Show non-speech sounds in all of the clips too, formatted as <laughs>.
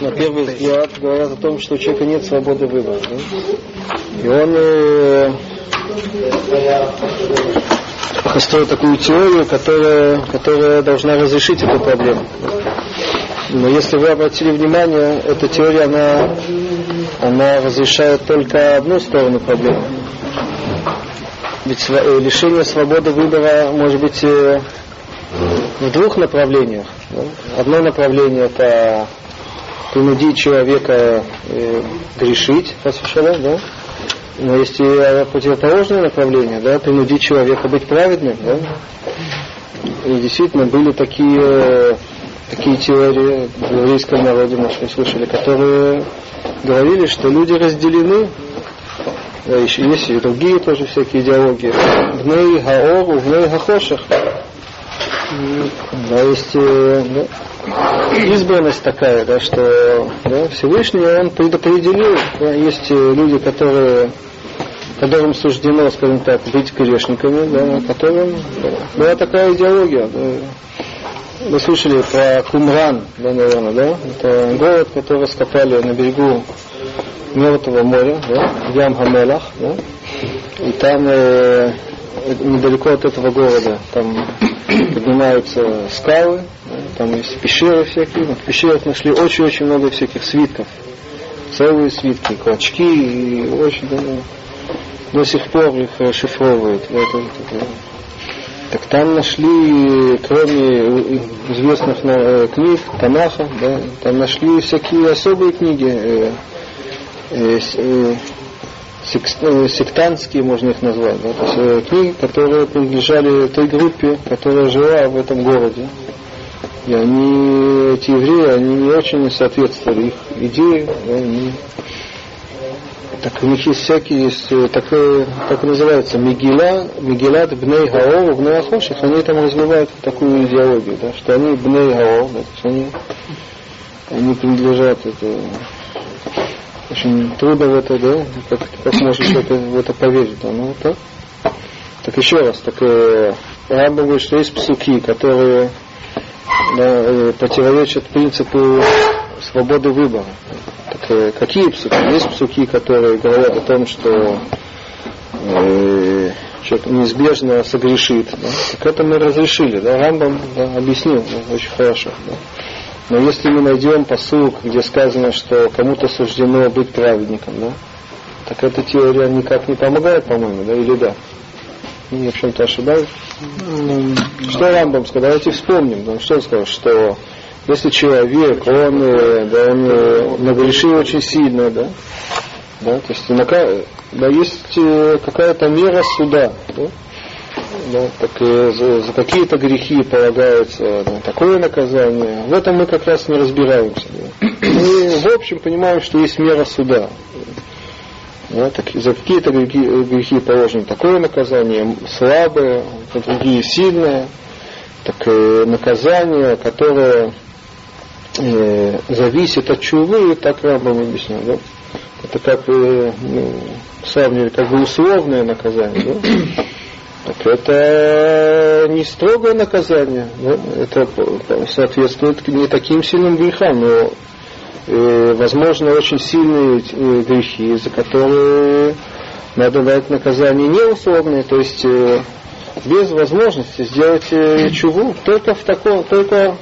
на первый взгляд говорят о том, что у человека нет свободы выбора. Да? И он э, построил такую теорию, которая, которая должна разрешить эту проблему. Но если вы обратили внимание, эта теория, она, она разрешает только одну сторону проблемы. Ведь э, лишение свободы выбора может быть э, в двух направлениях. Одно направление это принудить человека э, грешить, да? Но есть и противоположное направление, да, принудить человека быть праведным, да. И действительно были такие, такие теории в еврейском народе, может, вы слышали, которые говорили, что люди разделены да, еще есть и другие тоже всякие идеологии. В ней гаор, в ней гахошах. Да, есть э, да, избранность такая, да, что да, Всевышний он предопределил. Да, есть э, люди, которые которым суждено, скажем так, быть грешниками, да, которым да, была такая идеология. Да. Вы слышали про Кумран, да, наверное, да? Это город, который раскопали на берегу Мертвого моря, да, Ям Хамелах, да, и там э, недалеко от этого города там поднимаются скалы, там есть пещеры всякие. В пещерах нашли очень-очень много всяких свитков. Целые свитки, клочки, и очень да, до сих пор их расшифровывают. Это, это, так там нашли, кроме известных э, книг, Танаха, да, там нашли всякие особые книги, э, э, э, Э, сектантские, можно их назвать, да, то есть э, книги, которые принадлежали той группе, которая жила в этом городе. И они, эти евреи, они не очень соответствовали их идее, да, они так у них есть всякие, есть э, такое, как называется, Мигила, Мигилат Бней Гаор, Бней Ахоших, они там развивают такую идеологию, да, что они Бней Гаор, да, то есть они, они принадлежат это, очень трудно в это, да, как, как можно это, в это поверить, да, ну так. Так еще раз, так э, Рамбам говорит, что есть псуки, которые да, э, противоречат принципу свободы выбора. Так э, какие псуки? Есть псуки, которые говорят о том, что э, человек неизбежно согрешит. Да? Так это мы разрешили. Да? Рамбам да, объяснил да, очень хорошо. Да? Но если мы найдем посук, где сказано, что кому-то суждено быть праведником, да, так эта теория никак не помогает, по-моему, да, или да? Я в чем-то ошибаюсь. Что Рамбам сказал? Давайте вспомним. Да, что он сказал? Что если человек, он, э, да, он э, нагрешил очень сильно, да, да, то есть да, есть э, какая-то мера суда, да, да, так э, за, за какие-то грехи полагается да, такое наказание. В этом мы как раз не разбираемся. Да. Мы в общем понимаем, что есть мера суда. Да, так, за какие-то грехи, грехи положено такое наказание, слабое, за другие сильное. Так э, наказание, которое э, зависит от чувы, так Рамбам объяснял. Да? Это как бы ну, сравнивали как бы условное наказание. Да? Так это не строгое наказание, да? это соответствует не таким сильным грехам, но э, возможно очень сильные э, грехи, за которые надо дать наказание неусловное, то есть э, без возможности сделать э, чуву, только в таком, только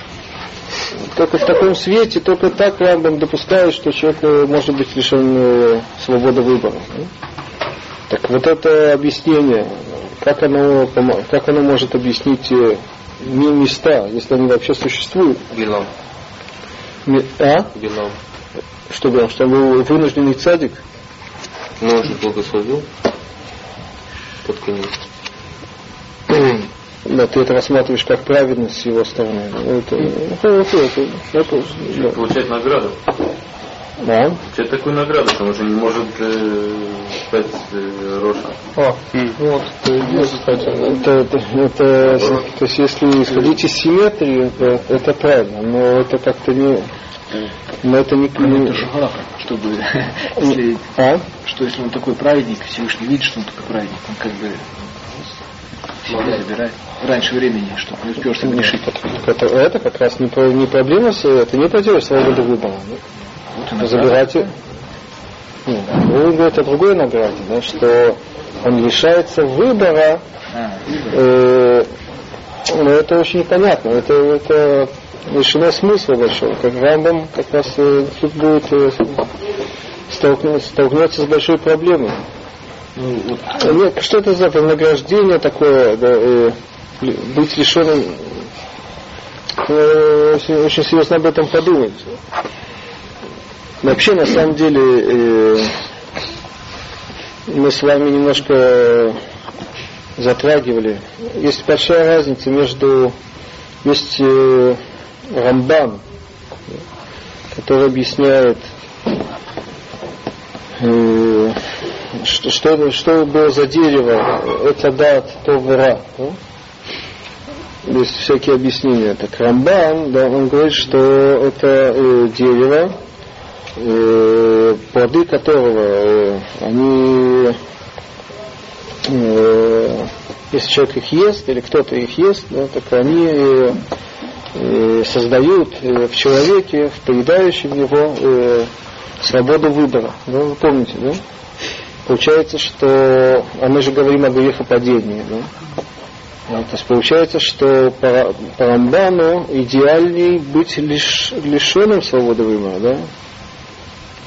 только в таком свете, только так Рамбам допускает, что человек э, может быть лишен э, свободы выбора. Так вот это объяснение как оно, как оно может объяснить э, места, если они вообще существуют? Билом. А? Билом. Что Билом? Что был вынужденный цадик? Ну, он же благословил под конец. Да, ты это рассматриваешь как праведность с его стороны. Это, это, это, это, это, да. Получать награду. Да. Получать такую награду, что он уже не может э, стать э, Роша. А, mm. вот, кстати, это, это, это, то есть если исходить из симметрии, это, это правильно, но это как-то не, но это не... Ну, это же хараха, чтобы... <laughs> если, а? Что если он такой праведник, Всевышний видит, что он такой праведник, он как бы себе забирает раньше времени, чтобы не успел согрешить. Это, это как раз не, не проблема, это не против свободы выбора. Вот забирать... Нет, он говорит о другой награде, да, что он лишается выбора, а, э, но это очень непонятно, это, это лишено смысла большого, как Рамбам как раз э, тут будет э, столкнуться, столкнется с большой проблемой. Ну, вот. Нет, что это за вознаграждение такое, да, э, быть лишенным, э, очень, очень серьезно об этом подумать. Вообще, на самом деле, э, мы с вами немножко затрагивали. Есть большая разница между... Есть э, Рамбан, который объясняет, э, что, что, что было за дерево, это дат, то вера. Да? Есть всякие объяснения. Так Рамбан, да, он говорит, что это э, дерево, э, плоды которого э, они э, если человек их ест или кто-то их ест, да, так они создают в человеке, в поедающем его свободу выбора. Да, вы помните, да? Получается, что, а мы же говорим о грехопадении, да? То есть получается, что по, по Рамбану идеальней быть лиш, лишенным свободы выбора, да?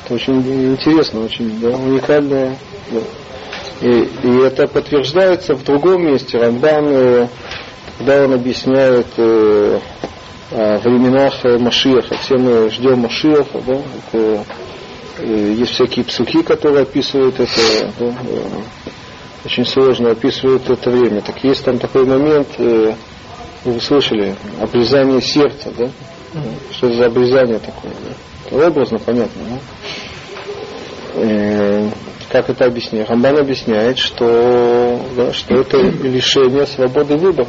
Очень интересно, очень да, уникальное. Да. И, и это подтверждается в другом месте. Рамбан, э, когда он объясняет э, о временах Машиаха, все мы ждем Машиаха, да, это, э, есть всякие псухи, которые описывают это, да, очень сложно описывают это время. Так есть там такой момент, вы слышали, обрезание сердца, да? Что за обрезание такое? Да? Образно понятно, да? как это объясняет? Рамбан объясняет, что, да, что это лишение свободы выбора.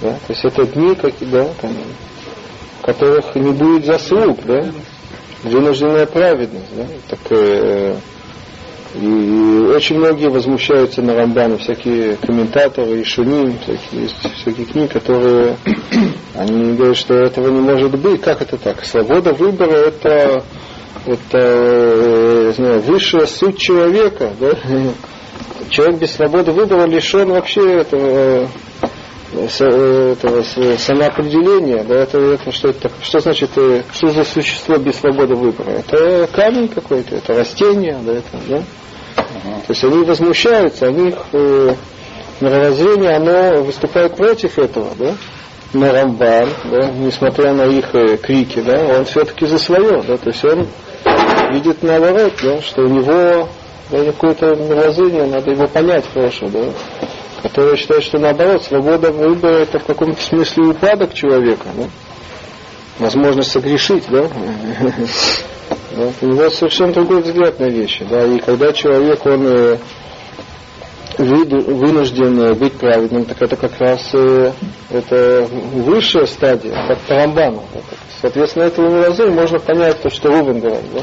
Да? То есть это дни, как, да, там, в которых не будет заслуг, да? вынужденная праведность. Да? Так, э, и очень многие возмущаются на Рамбана, всякие комментаторы, и шуним, всякие, есть всякие книги, которые <coughs> они говорят, что этого не может быть. Как это так? Свобода выбора это это э, знаю, высшая суть человека. Да? <laughs> Человек без свободы выбора лишен вообще этого, этого самоопределения. Да? Это, это, что, это, что значит, э, что за существо без свободы выбора? Это камень какой-то, это растение. Да? Это, да? То есть они возмущаются, они их э, мировоззрение, оно выступает против этого. Да? Но Рамбан, да, несмотря на их э, крики, да, он все-таки за свое, да, то есть он видит наоборот, да, что у него да, какое-то мировоззрение, надо его понять хорошо, да, который считает, что наоборот, свобода выбора это в каком-то смысле упадок человека, да, возможность согрешить, да, <laughs> у него совершенно другой взгляд на вещи, да, и когда человек, он э, вынужден быть праведным, так это как раз э, это высшая стадия, как Тарамбану. Соответственно, этого мировоззрения можно понять то, что Рубин говорит. Да?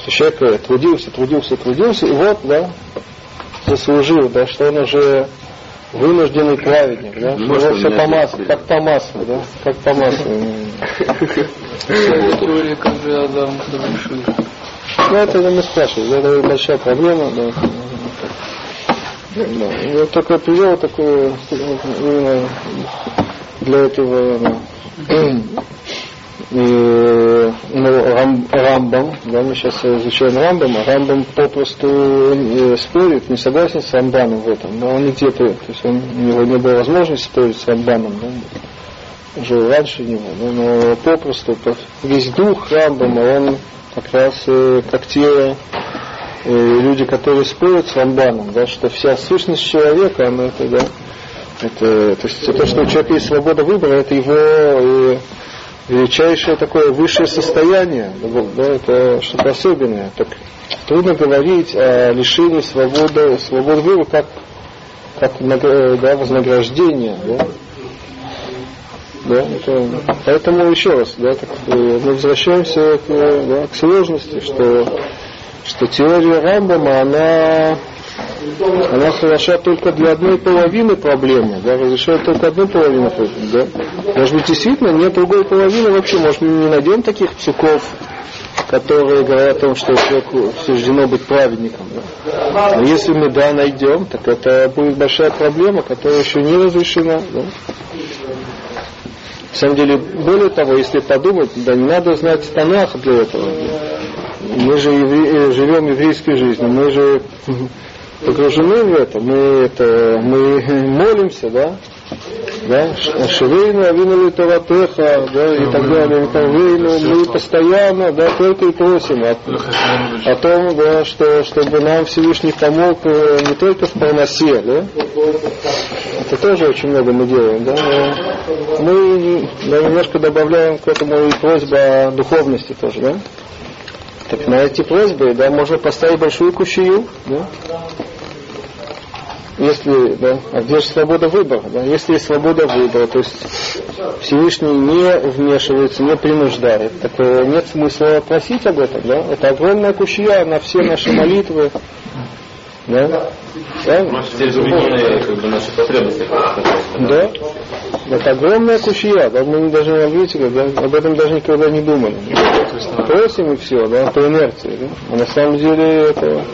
Что человек э, трудился, трудился, трудился, и вот, да, заслужил, да, что он уже вынужденный праведник, да, что его все по маслу, как по маслу, да, как по маслу. Теория, как же Адам Ну, это не спрашиваем, это большая проблема, да. Да. Я только привел такую именно для этого и, ну, Рам, Рамбам, да, мы сейчас изучаем Рамбам, а Рамбам попросту не спорит, не согласен с Рамбаном в этом, но он где-то, то есть он, у него не было возможности спорить с Рамбаном, да, уже раньше него, да, но попросту весь дух Рамбама, он как раз э, как те э, люди, которые спорят с Рамбаном, да, что вся сущность человека, она это, да, это, то есть то, что у человека есть свобода выбора, это его э, величайшее такое высшее состояние, да, это что-то особенное. Так трудно говорить о лишении свободы, свободы выбора как, как да, вознаграждение. Да. Да, это, поэтому еще раз, да, так, э, мы возвращаемся к, да, к сложности, что что теория Рамбама, она, она хороша только для одной половины проблемы, да, разрешает только одну половину проблемы, да. Может быть, действительно нет другой половины вообще, может, мы не найдем таких псуков, которые говорят о том, что человеку суждено быть праведником. Да? Но если мы да найдем, так это будет большая проблема, которая еще не разрешена. Да? На самом деле, более того, если подумать, да не надо знать Танах для этого. Мы же евре, живем еврейской жизнью, мы же <laughs> погружены в это, мы это, мы молимся, да, да, Шивейну, Авину Торатеха, да, и так далее, Тавейну, мы постоянно, да, только и просим о, о том, да, что, чтобы нам Всевышний помог э, не только в полносе, да, это тоже очень много мы делаем, да, но мы да, немножко добавляем к этому и просьбу о духовности тоже, да. Так на эти просьбы, да, можно поставить большую кущию, да, если, да, а где же свобода выбора? Да? Если есть свобода выбора, то есть Всевышний не вмешивается, не принуждает, так нет смысла просить об этом. Да? Это огромная кущия на все наши молитвы. Да? Да? Здесь как бы, наши потребности. Да. Это огромная кущия, да? мы даже не ответили, да? об этом даже никогда не думали. Просим и все, да, по инерции. Да? А на самом деле это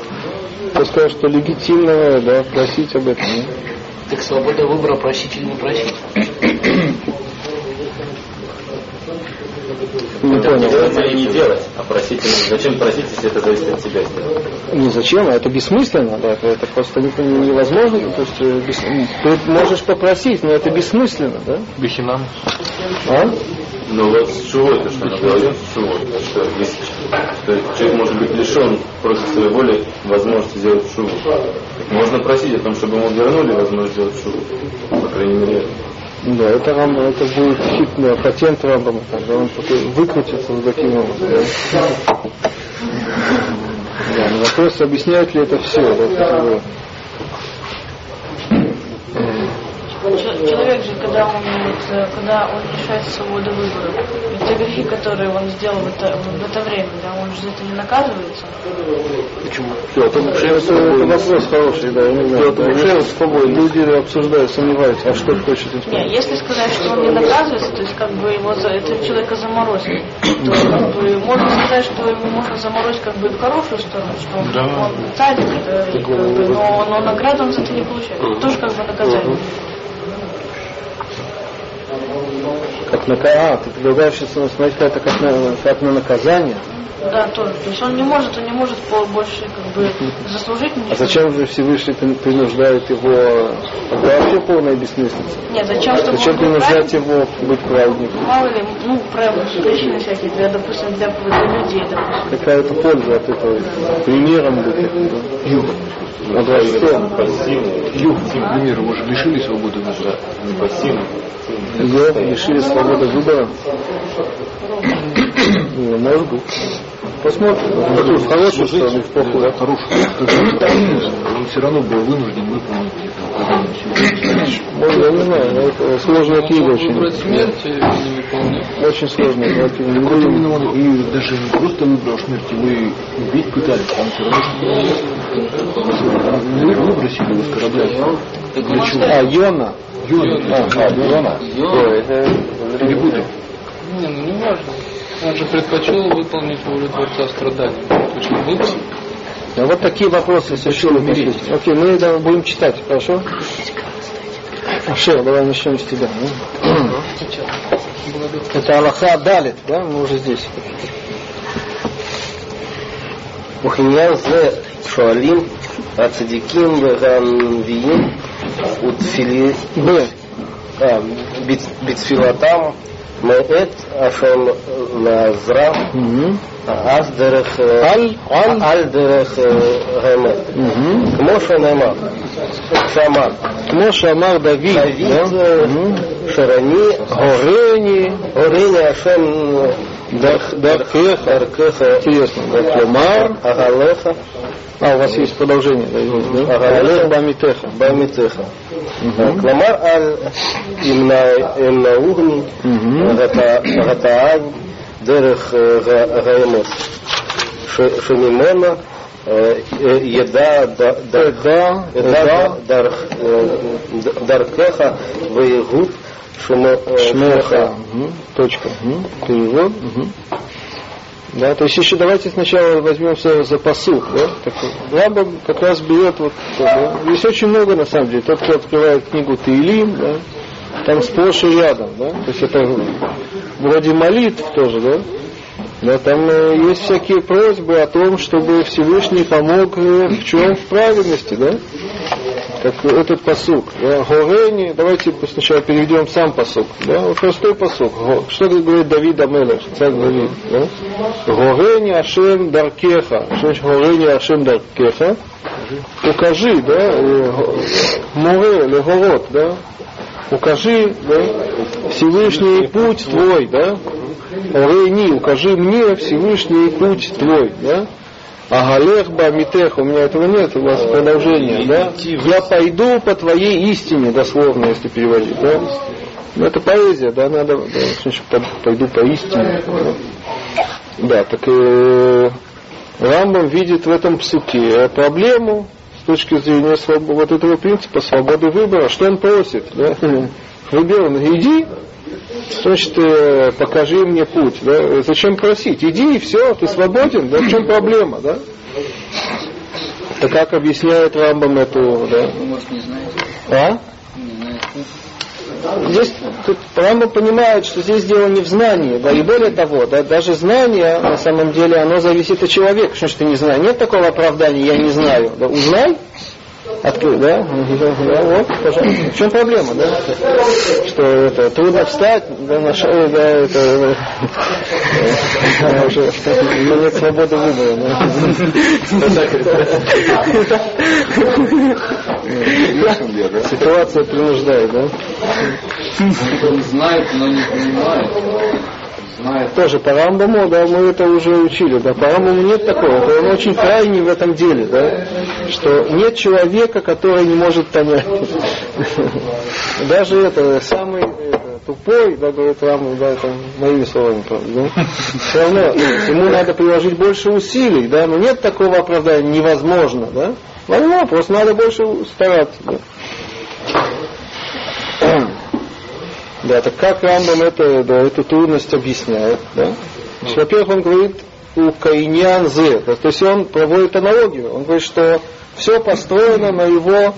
кто скажет, что легитимно да, просить об этом. Да? Так свобода выбора просить или не просить. Не понял. Делать или не делать, а просить Зачем просить, если это зависит от тебя? Не зачем, а это бессмысленно, да, это, это просто невозможно. То есть э, бес... ты можешь попросить, но это бессмысленно, да? Бехинам. А? Ну вот с чего это, что она говорит, с чего? Что, если, что человек может быть лишен против своей воли возможности сделать шубу. Можно просить о том, чтобы ему вернули возможность сделать шубу. По крайней мере. Да, это, рам, это будет хитный патент Рамбама, когда он выкрутится вот таким образом. Да? Но вопрос, объясняет ли это все. Да, Человек же, когда он, когда он лишается свободы выбора, те грехи, которые он сделал в это, в это время, да, он же за это не наказывается. Почему? Все, это, это, это вопрос хороший, да, я не знаю. Это уже с тобой люди обсуждают, сомневаются, а что хочет Нет, если сказать, что он не наказывается, то есть как бы его за, этого человека заморозить, то как бы можно сказать, что ему можно заморозить как бы в хорошую сторону, что он, да. он да, и, как бы, но, но награду он за это не получает. Тоже как бы наказание. Как на а, ты предлагаешь смотреть это как на, как на наказание? Да, тоже. То есть он не может, он не может больше как бы заслужить ничего. А зачем же Всевышний принуждает его? Это вообще полная бессмыслица. Нет, зачем, чтобы Зачем принуждать его быть праведником? Мало ли, ну, причины всякие, для, допустим, для, для людей, допустим. Какая-то польза от этого. Примером быть. Юг. Образцом. Юг, к примеру, мы же лишили свободы выбора. Не пассивно. Ее лишили свободы выбора. Ну, может быть. Посмотрим. Ну, в хорошую сторону, в плохую. Хорошую. Он все равно был вынужден выполнить я не знаю, это сложная книга очень. Выбрать смерть или не выполнять? Очень сложная. Вот именно он и даже не просто выбрал смерть, его и убить пытались, там все равно выбросили его с корабля. А, Йона. Йона. А, Йона. Перепутал. Не, ну не важно. Он же предпочел выполнить волю Творца страданием. То есть выбор. Ну, вот такие вопросы совершенно умереть. Окей, мы да, будем читать, хорошо? Все, давай начнем с тебя. Это Аллаха Далит, да? Мы уже здесь. וכעניין זה שואלים הצדיקים והנביאים בתפילתם מאת השם לעזרה אז דרך, על, על, על דרך האמת. כמו שנאמר, שאמר, כמו שאמר דוד, דוד שרני, הורני, הורני השם Даркеха, интересно, да, Агалеха. А, у вас есть продолжение. Агалеха, Бамитеха. Бамитеха. Клюмар, Аль, Имна Угни, Гатаань, Дерех э, Гаемот. Шемимона, э, э, Еда, Даркеха, Вейгут, Шмеха. Точка. Перевод. Да, то есть еще давайте сначала возьмемся за посуд. Да? Так, Рамбам как раз берет вот да? Здесь очень много на самом деле. Тот, кто открывает книгу Таилим, да, там сплошь и рядом, да, то есть это вроде молитв тоже, да, да, там э, есть всякие просьбы о том, чтобы Всевышний помог э, в чем? В правильности, да? Как этот посук. Да? Горени, давайте сначала переведем сам посук. Да? Вот простой посук. Что говорит Давид Амелеш, царь Давид? Да? Горени Ашем Даркеха. Что значит Горени Ашем Даркеха? Укажи, да, э, море, легород, да, укажи да, Всевышний путь твой, да, Рейни, укажи мне Всевышний путь твой, да, Агалех Бамитех, у меня этого нет, у вас продолжение, да? Я пойду по твоей истине, дословно, если переводить, да? Ну, это поэзия, да, надо, да, пойду по истине. Да, так э, Рамбам видит в этом псуке проблему с точки зрения своб... вот этого принципа свободы выбора. Что он просит? Да? Выбор, иди, значит, э, покажи мне путь. Да? Зачем просить? Иди и все, ты свободен. Да? В чем проблема? Да? Это как объясняет Рамбам эту... Да? Может, не знаете? А? Здесь тут Рамбам понимает, что здесь дело не в знании, да, и более того, да, даже знание, на самом деле, оно зависит от человека, что ты не знаешь. Нет такого оправдания, я не знаю. Да, узнай, Открыл, да? да? Вот, пожалуйста. В чем проблема, да? Что это трудно встать, да, на шею, да, это да, <laughs> уже нет свободы выбора. Да? Ситуация принуждает, да? Он знает, но не понимает знает. Тоже по Рамбаму, да, мы это уже учили, да, по Рамбаму нет такого, он очень крайний в этом деле, да, что нет человека, который не может понять. <laughs> Даже это самый тупой, да, говорит Рамбам, да, это моими словами, да, все равно ему надо приложить больше усилий, да, но нет такого оправдания, невозможно, да, Возможно, просто надо больше стараться, да. Да, так как Рамбам это, да, эту трудность объясняет? Да? Значит, во-первых, он говорит у Каинян Зе, да, то есть он проводит аналогию. Он говорит, что все построено на его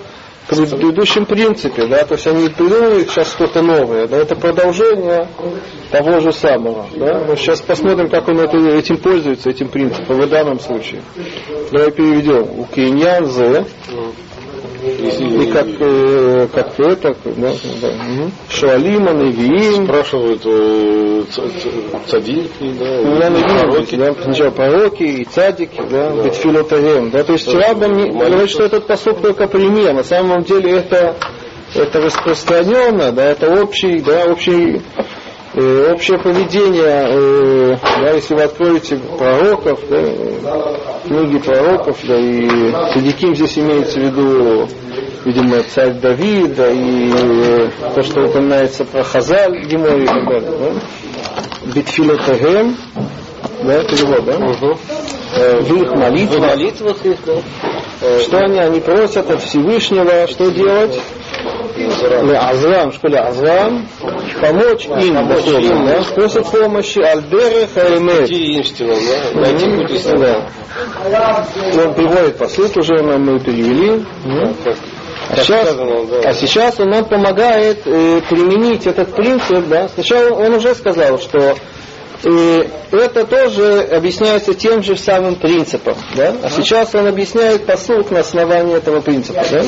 предыдущем принципе, да, то есть они придумывают сейчас что-то новое, да, это продолжение того же самого, да. Мы сейчас посмотрим, как он это, этим пользуется, этим принципом в данном случае. Давай переведем. У Кейнян Зе, и как, э, как это, да, да. Угу. Шуалима, Невиим. Спрашивают э, цадики, да, и пророки. Да, сначала пророки и цадики, да, Бетфилотарем. Да, то есть Рабам не, говорит, что этот посуд только пример. На самом деле это, это распространенно, да, это общий, да, общий э, общее поведение, э, да, если вы откроете пророков, да, книги пророков, да, и Садиким здесь имеется в виду, видимо, царь Давида и э, то, что упоминается про Хазаль, Гимой и так далее. Да? Да, перевод, да? Угу. Э, в их молитвах. В молитвах их, да. Э, что они? Они просят от Всевышнего, что делать? Азрам, в школе Азрам, помочь им, помочь им, да, просят помощи, Альдеры Хаэмет. Найти путь да. Он приводит по сути уже, мы перевели. А сейчас, а сейчас он нам помогает э, применить этот принцип, да. Сначала он уже сказал, что и это тоже объясняется тем же самым принципом. Да? А сейчас он объясняет посылку на основании этого принципа. Да?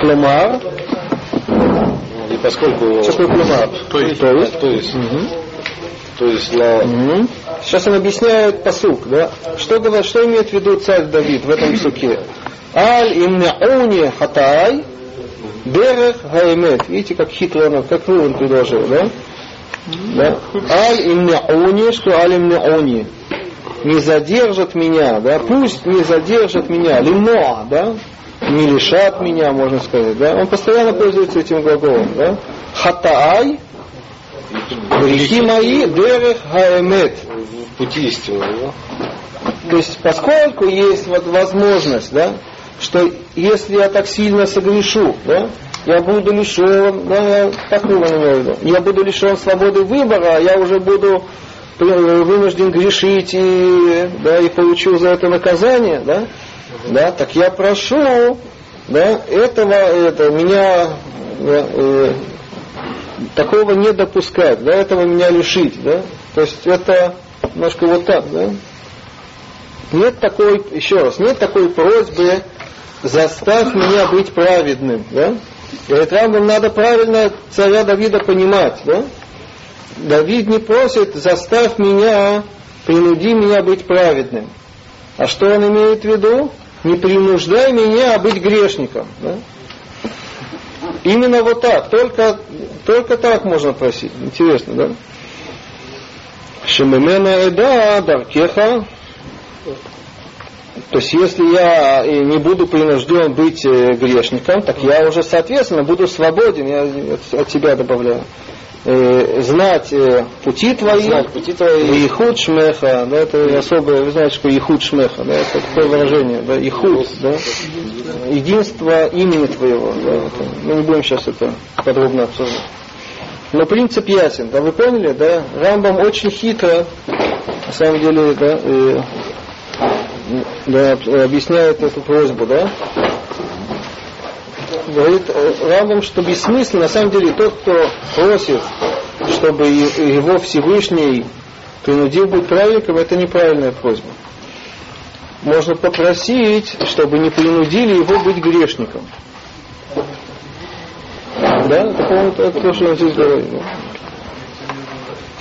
Клемар. И поскольку... Что такое клемар? То есть. То есть. То есть. Угу. То есть на... Угу. Сейчас он объясняет посук, да? Что, говорит, что имеет в виду царь Давид в этом суке? Аль имняуни хатай берех гаэмет. Видите, как хитро он, как вы он предложил, да? Да? Аль имняуни, что аль имняуни. Не задержат меня, да? Пусть не задержат меня. Лимоа, да? Не лишат меня, можно сказать, да? Он постоянно пользуется этим глаголом, да? Хатаай, грехи мои, дерех хаэмет. Пути истины, да? То есть, поскольку есть вот возможность, да, что если я так сильно согрешу, да, я буду лишен, да, я так имею в виду, я буду лишен свободы выбора, я уже буду вынужден грешить и, да, и получил за это наказание, да, да, так я прошу, да, этого, это, меня, да, э, такого не допускать, да, этого меня лишить, да, то есть это немножко вот так, да. Нет такой, еще раз, нет такой просьбы, заставь меня быть праведным, да. Говорит, Рамбам, надо правильно царя Давида понимать, да. Давид не просит, заставь меня, принуди меня быть праведным. А что он имеет в виду? Не принуждай меня быть грешником. Да? Именно вот так, только, только так можно просить. Интересно, да? Шемемена эда даркеха. То есть, если я не буду принужден быть э, грешником, так я уже, соответственно, буду свободен, я от себя добавляю. Э, знать э, пути твои, знать пути твои, и худ шмеха, да, это особое, вы знаете, что ихуд шмеха, да, это такое выражение, да, ихуд, да, единство имени твоего, да, это, мы не будем сейчас это подробно обсуждать. Но принцип ясен, да, вы поняли, да, Рамбам очень хитро, на самом деле, да, э, да, объясняет эту просьбу, да, говорит э, Рамбам, что бессмысленно, на самом деле тот, кто просит, чтобы его Всевышний принудил быть праведником, это неправильная просьба. Можно попросить, чтобы не принудили его быть грешником. Да, это, это то, что он здесь говорит.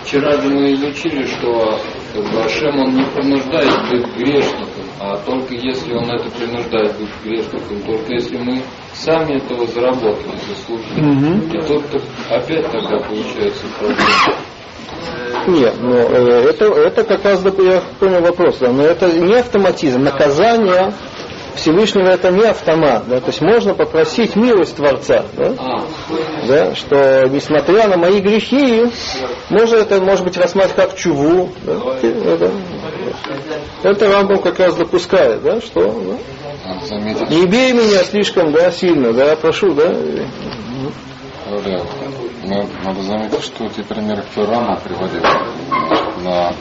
Вчера же мы изучили, что как бы, Ашем он не принуждает быть грешником, а только если он это принуждает быть грешником, только если мы сами этого заработали, заслужили. Угу. И тут опять тогда получается проблема. Нет, но э, это, это как раз, я понял вопрос, да, но это не автоматизм. Наказание Всевышнего это не автомат, да, то есть можно попросить милость Творца, да, да, что несмотря на мои грехи, можно это, может быть, рассматривать как чуву, да, это, это Рамбам как раз допускает, да, что, да, не бей меня слишком, да, сильно, да, прошу, да. Надо заметить, что те примеры, которые Рама приводил на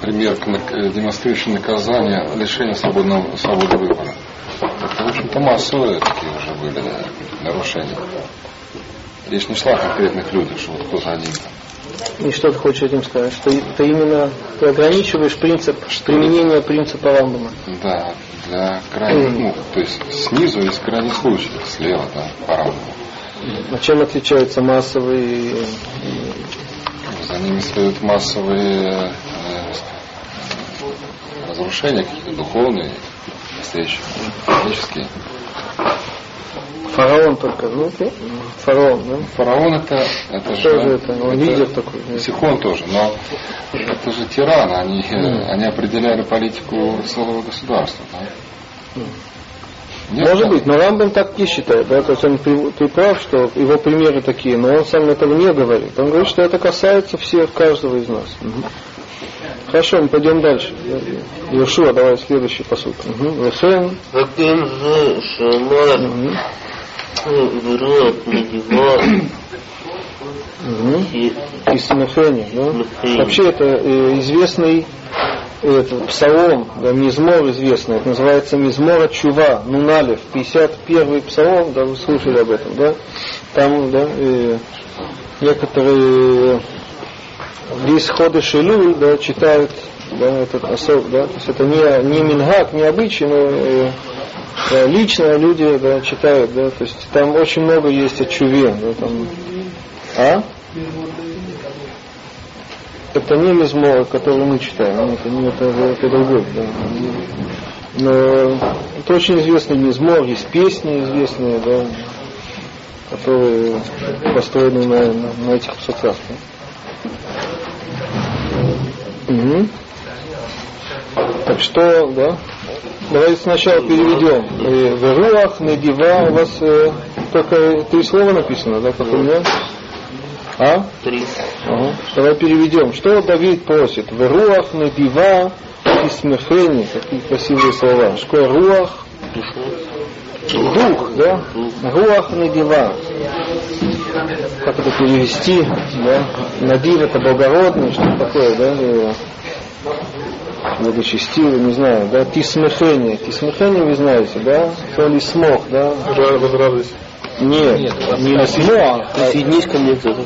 пример демонстрирующий наказание лишения свободного, свободы выбора. Это, в общем-то, массовые такие уже были нарушения. Речь не шла о конкретных людях, что вот кто-то один И что ты хочешь этим сказать? Что ты именно ты ограничиваешь принцип что применения принципа Рамбама? Да, для крайних, mm. ну, то есть снизу есть крайний случай, слева, да, по Рамбаму. А чем отличаются массовые? За ними следуют массовые разрушения какие-то духовные, настоящие, физические. Фараон только, ну, фараон, да? Фараон это, это Что же, же это? Он это лидер такой. Сихон тоже, но это же тираны, они, mm. они определяли политику целого государства. Да? Mm. Нет, Может быть, но Рамбам так не считает, да, то есть он, ты прав, что его примеры такие, но он сам этого не говорит. Он говорит, что это касается всех, каждого из нас. Угу. Хорошо, мы пойдем дальше. Иешуа, давай следующий посуд. Лехен. Каким же шамар врот надевал Исмехени, да? Вообще это э, известный этот псалом, да, мизмор известный, это называется мизмор Чува, Нуналев, 51-й псалом, да, вы слышали об этом, да? Там, да, э, некоторые весь ходыш Илюль, да, читают да, этот особ, да, то есть это не, не мингак, не обычай, но э, да, лично люди да, читают, да, то есть там очень много есть о чуве, да, там, а? Это не мизмор, который мы читаем, это, не, это, это другой, да. Но это очень известный мизмор, есть песни известные, да, которые построены на, на, на этих псалмах. Да. Угу. Так что, да? Давайте сначала переведем. Веруах, Недива, у вас э, только три слова написано, да, как у меня? А? Три. Ага. Давай переведем. Что Давид просит? Веруах, Недива, Исмехени. Какие красивые слова. Что Руах? Дух, да? Руах, Недива. как это перевести, да, Надив это благородный, что такое, да, благочестивый, не знаю, да, тисмехение, тисмехение вы знаете, да, то ли смог, да. Возрадуйся. Нет, не на смог, Присоединись ко мне кто-то.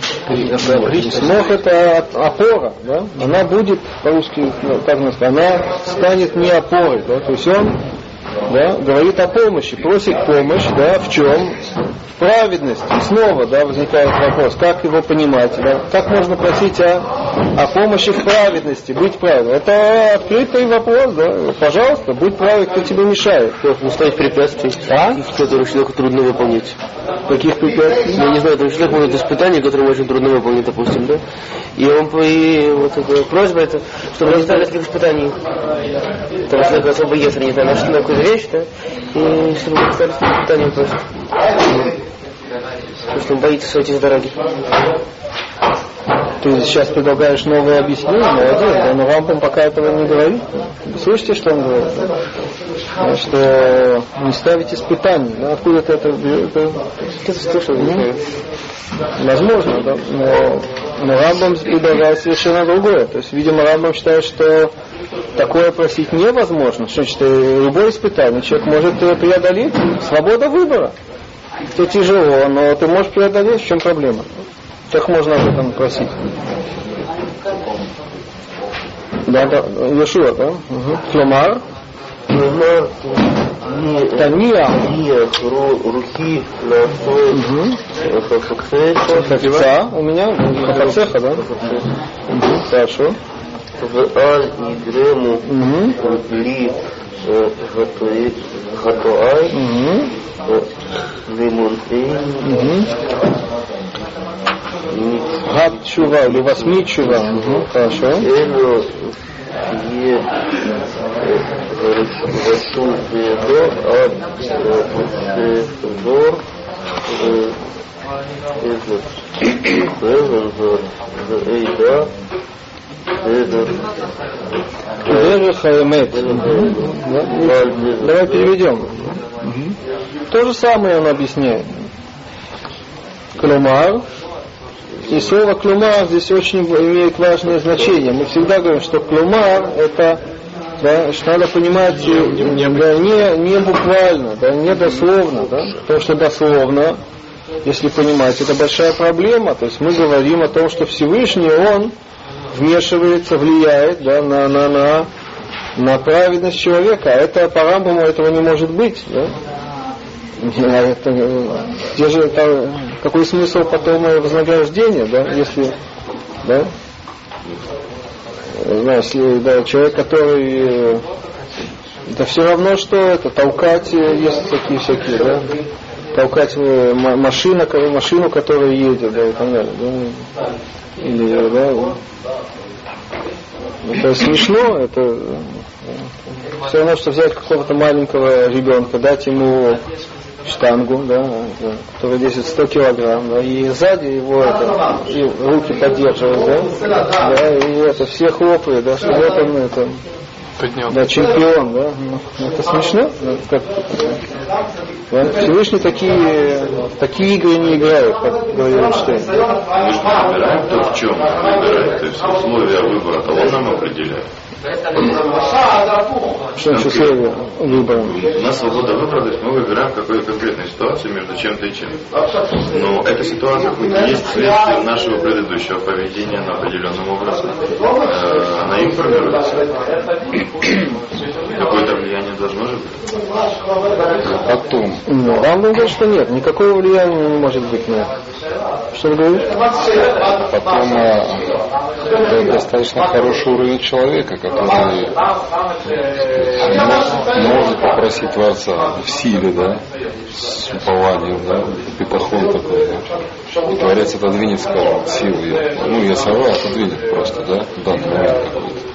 Смог это опора, да? Она будет, по-русски, ну, как сказать, она станет не опорой, да? То есть он да, говорит о помощи, просит помощь, да, в чем? В праведности. И снова, да, возникает вопрос, как его понимать, да? Как можно просить о, о помощи в праведности, быть праведным? Это открытый вопрос, да? Пожалуйста, будь праведным, кто тебе мешает. Не ставить препятствий, А? которые человеку трудно выполнить. Каких препятствий? Я не знаю, там человек может испытание, которое очень трудно выполнить, допустим, да? И он по- и вот эта просьба это, чтобы не ставили таких испытаний. Там человек особо если не знаю, нашли какую-то вещь, да? И чтобы таких испытаний он просит. Потому что он боится сойти с дороги. Ты сейчас предлагаешь новое объяснение, молодец, да, но Рамбам пока этого не говорит. Слышите, что он говорит? Да, Что не ставить испытаний. Да, откуда ты это, это Это слышал, знаю. Возможно, да. Но, но Рамбам предлагает совершенно другое. То есть, видимо, Рамбам считает, что такое просить невозможно. Что значит, э, любое испытание человек может э, преодолеть. Свобода выбора. Это тяжело, но ты можешь преодолеть, в чем проблема? Как можно об этом просить? Да, да, Иешуа, да? Угу. Кломар, כלומר, Тания, הניח רו- רוחי לעשות угу. חפצך Хafца у меня, Хafцеха, да? Угу. Хорошо. ואל יגרמו Угу. לי Хатуай, Лимунтей, Гад чува, или восьми чува. Хорошо. Давай переведем. То же самое он объясняет. Клюмар. И слово клюмар здесь очень имеет важное значение. Мы всегда говорим, что клюмар это да, что надо понимать не, не, да, не, не буквально, да, не дословно, да, потому что дословно, если понимать, это большая проблема. То есть мы говорим о том, что Всевышний, Он вмешивается, влияет да, на, на, на, на праведность человека, а это по Рамбаму этого не может быть. Да? А это, э, где же это, какой смысл потом э, вознаграждения, да, если, да, Э, знаешь, если, да, человек, который, э, это все равно, что это, толкать, э, есть такие всякие, да, толкать э, ма- машина, машину, которая едет, да, и так далее, да, или, да, это смешно, это все равно, что взять какого-то маленького ребенка, дать ему штангу, да, да, которая весит 100 килограмм, да, и сзади его это, и руки поддерживают, да, да, и это все хлопают, да, что вот он это, Поднял. да, чемпион, да, ну, это смешно, как, да, Всевышний такие, такие игры не играет, как говорил Эйнштейн. Мы же не выбираем то, в чем он выбирает. То есть условия выбора-то он нам определяет. Что значит условия выбора? У нас свобода выбора, то есть мы выбираем какую конкретную ситуацию между чем-то и чем-то. Но эта ситуация есть следствие нашего предыдущего поведения на определенном образом. Она информируется. Какое-то влияние должно же быть. Потом, Ну, Рамбам говорит, что нет, никакого влияния не может быть на это. Что ты говоришь? потом а, это достаточно хороший уровень человека, который мо- может попросить Творца в силе, да, с упованием, да, петахон такой, да. И Творец отодвинет, скажем, силу. Я, ну, я сова отодвинет просто, да, в данный момент какой-то.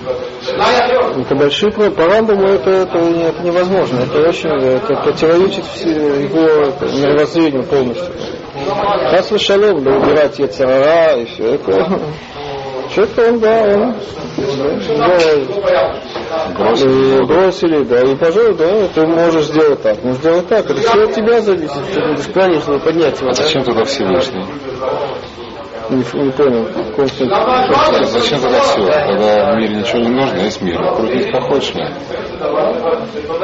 Это большие про по Рамбаму это, это, это невозможно. Это очень это противоречит его мировоззрению полностью. Раз шалом, да убирать яцерара и все это. Что-то он, да, он да, и бросили, да, и пожалуй, да, ты можешь сделать так, ну сделай так, это все от тебя зависит. Ты будешь чтобы поднять его, А зачем тогда Всевышний? Не, не понял. Зачем тогда все? Когда в мире ничего не нужно, есть мир. Крутить как хочешь.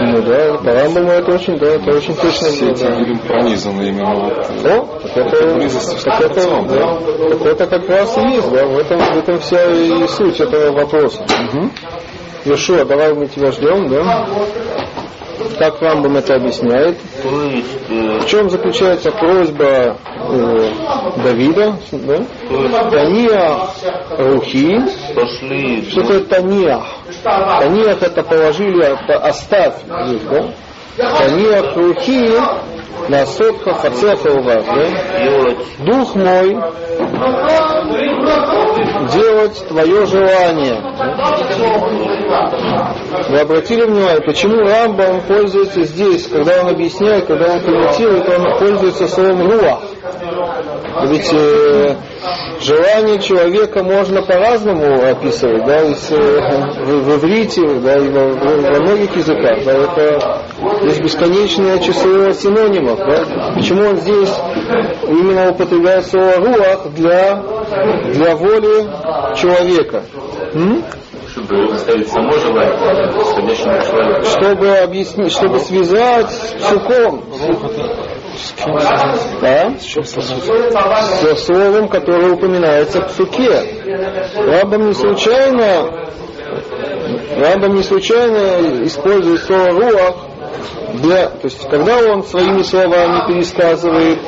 Ну да, по Рамбаму это очень, да, это очень точно. Все эти люди пронизаны именно вот О, так это, близости так это, да, так это как раз и есть, да, в этом, в этом вся и суть этого вопроса. Угу. Ешуа, давай мы тебя ждем, да? Как Рамбам это объясняет? В чем заключается просьба э, Давида? Да? Тания Рухи. Что такое Тания? Тания это положили, оставь здесь, да? Тания Рухи на сотках отцеха у вас, да? Дух мой делать твое желание. Вы обратили внимание, почему Рамбам пользуется здесь, когда он объясняет, когда он комментирует, он пользуется словом руах. Ведь э, желание человека можно по-разному описывать, да, и с, э, в, в иврите, да, и во, во многих языках. Да, это есть бесконечное число синонимов. Да. Почему он здесь именно употребляет слово руах для, для воли человека? М? чтобы заставить само желание. Чтобы объяснить, чтобы связать с псуком. Да? Со словом, которое упоминается в псуке. Рамбам не случайно Рамбам не случайно использует слово руах для, то есть когда он своими словами пересказывает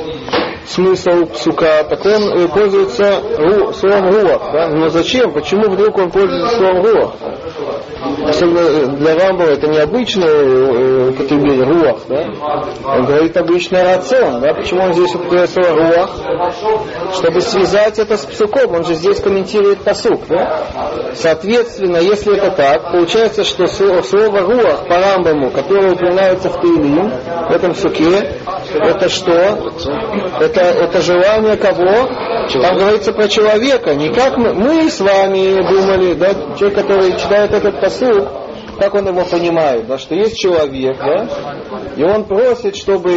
смысл псука, так он э, пользуется ру, словом руах. Да? Но зачем? Почему вдруг он пользуется словом руах? Особенно для Рамбова это необычное э, употребление руах. Да? Он говорит обычно рацион. Да? Почему он здесь употребляет слово руах? Чтобы связать это с псуком. Он же здесь комментирует посук. Да? Соответственно, если это так, получается, что слово руах по Рамбаму, которое упоминается в Таилим, в этом суке, это что? Это, это желание кого? Там говорится про человека. Не как мы, мы с вами думали, да, человек, который читает этот посуд, как он его понимает, да, что есть человек, да, и он просит, чтобы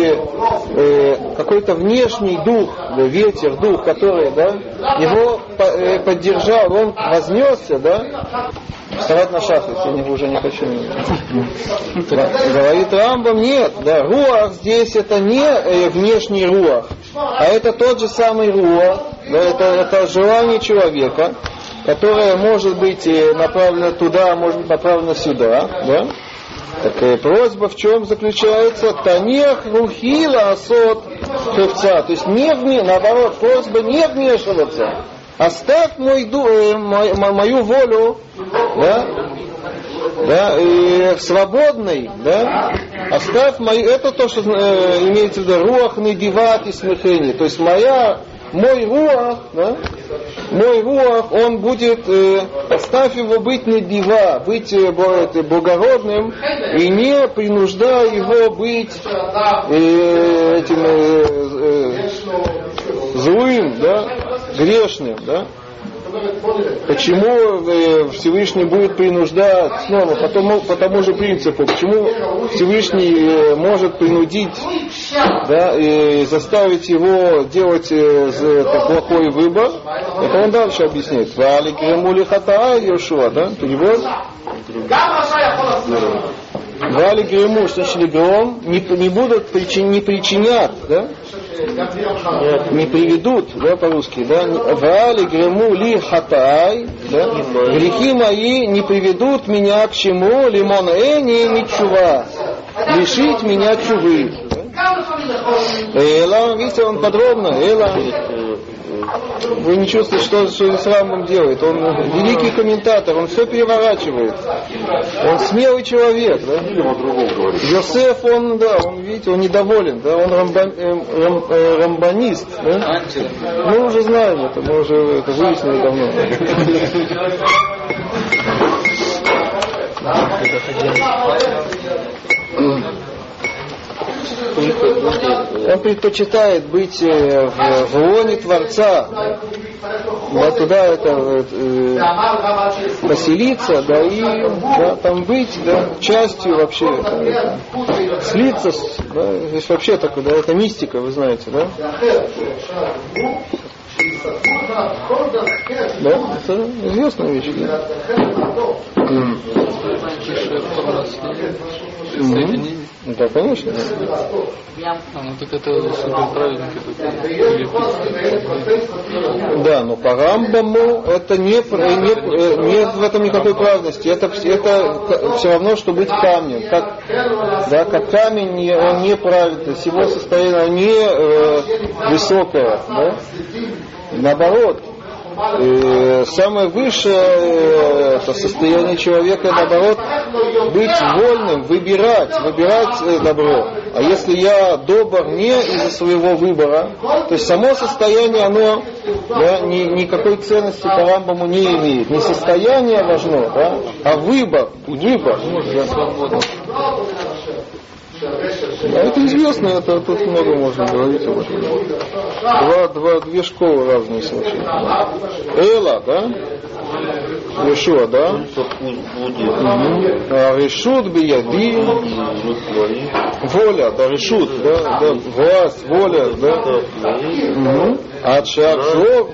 э, какой-то внешний дух, да, ветер, дух, который, да, его э, поддержал, он вознесся, да, вставать на шахмат, я уже не хочу. Говорит Рамбам, нет, да, руах здесь это не э, внешний руах, а это тот же самый руах, да, это, это желание человека, которое может быть направлено туда, может быть направлено сюда, да? Такая просьба в чем заключается? Танех рухила асот хевца. То есть не вне, наоборот, просьба не вмешиваться. Оставь мой, э, мой, мою волю, да, да, и свободной, да, оставь мою, это то, что э, имеется в виду руах надевать и смехение. То есть моя, мой руах, да, мой руах, он будет, э, оставь его быть не дива, быть э, благородным и не принуждая его быть э, этим э, э, злым, да, грешным, да. Почему э, Всевышний будет принуждать снова по тому, по тому же принципу? Почему Всевышний э, может принудить да, и заставить его делать э, плохой выбор? Это он дальше объясняет. Вали кремули хатаа Йошуа, да? Перевод? Вали грему, что значит гром, не, не будут причин, не причинят, да? Не приведут, да, по-русски, да? Вали грему ли хатай, да? Грехи мои не приведут меня к чему, лимон эни ничува, лишить меня чувы. Эла, видите, он подробно, Эла, вы не чувствуете, что, что с Рамбом делает. Он великий комментатор, он все переворачивает. Он смелый человек. Да? Йосеф, он, да, он, видите, он недоволен, да, он рамбан, э, рам, э, рамбанист. Да? Мы уже знаем это, мы уже это выяснили давно. Он предпочитает быть э, в, в лоне Творца, да, туда это э, поселиться, да, и да, там быть, да, частью вообще, это, это, слиться, да, здесь вообще такое, да, это мистика, вы знаете, да. Да, это известная вещь. Да? Соединение. Да, конечно. А, ну так это супер праведник, это Да, но по Рамбаму это не, не, нет в этом никакой праведности. Это, это все равно, что быть камнем. Как, да, как камень, не, он не праведность, его состояние не э, высокое. Да? Наоборот, и самое высшее э, состояние человека, наоборот, быть вольным, выбирать, выбирать э, добро. А если я добр не из-за своего выбора, то есть само состояние, оно да, ни, никакой ценности по рамбаму не имеет. Не состояние важно, да, а выбор. Выбор. Да. Да, это известно, это тут много можно говорить об этом. Два, два, две школы разные случаи. Эла, да? Решуа, да? Угу. Решут бияди. Воля, да, решут, да, да, власть, воля, да. Угу. А Шахзор,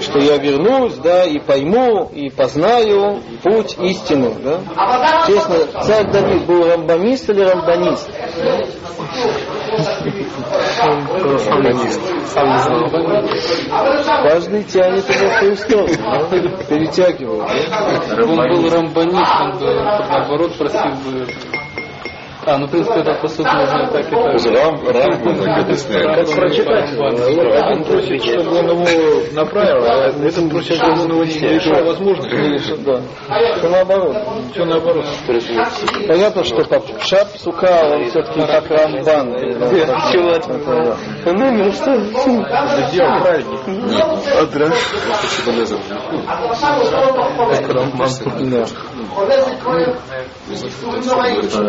что я вернусь, да, и пойму, и познаю путь истину, да. Честно, царь Давид был рамбанист или рамбанист? Рамбанист. Сам. Каждый тянет его в свою сторону, перетягивает. Он был рамбанист, он бы наоборот просил бы а, ну, в принципе, это по сути можно так и так. Рам, Рамбу так объясняет. Как прочитать? Один просит, чтобы он его направил, а этот просит, чтобы он его не лишал возможности. Да. Все наоборот. Все наоборот. Понятно, что Шап Сука, он все-таки как Рамбан. Чего это? Ну, ну что? Где он праведник? Нет. Адраш. Как Рамбан. Да.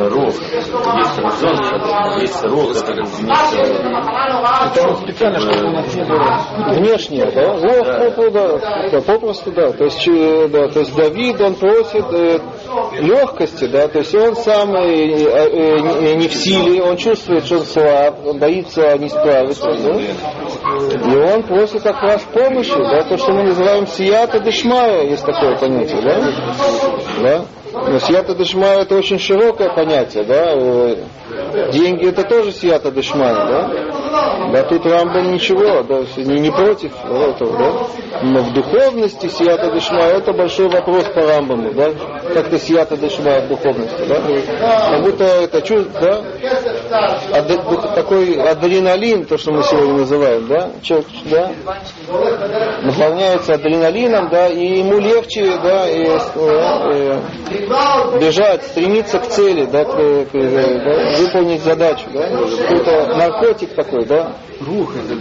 Ров. Есть разон, есть рог, это Это он специально, чтобы у нас не было внешнее, да? Да. да, да, попросту, да. То есть, да, то есть Давид, он просит э, легкости, да, то есть он сам э, э, не в силе, он чувствует, что он слаб, он боится не справиться, да? И он просит как раз помощи, да, то, что мы называем сията дешмая, есть такое понятие, да? Да? Но сията дешмая это очень широкое понятие, да? Деньги это тоже сията дешмая, да? Да тут Рамбам ничего, да, не, не против этого, да? Но в духовности сията дешмая это большой вопрос по Рамбаму, да? Как-то сията дешмая в духовности, да? Как будто это чувство, да? Такой адреналин, то, что мы сегодня называем, да? Человек, да? Наполняется адреналином, да, и ему легче, да, и, и, и бежать, стремиться к цели, да, к, к, да, выполнить задачу, да, какой-то наркотик такой, да. Рух это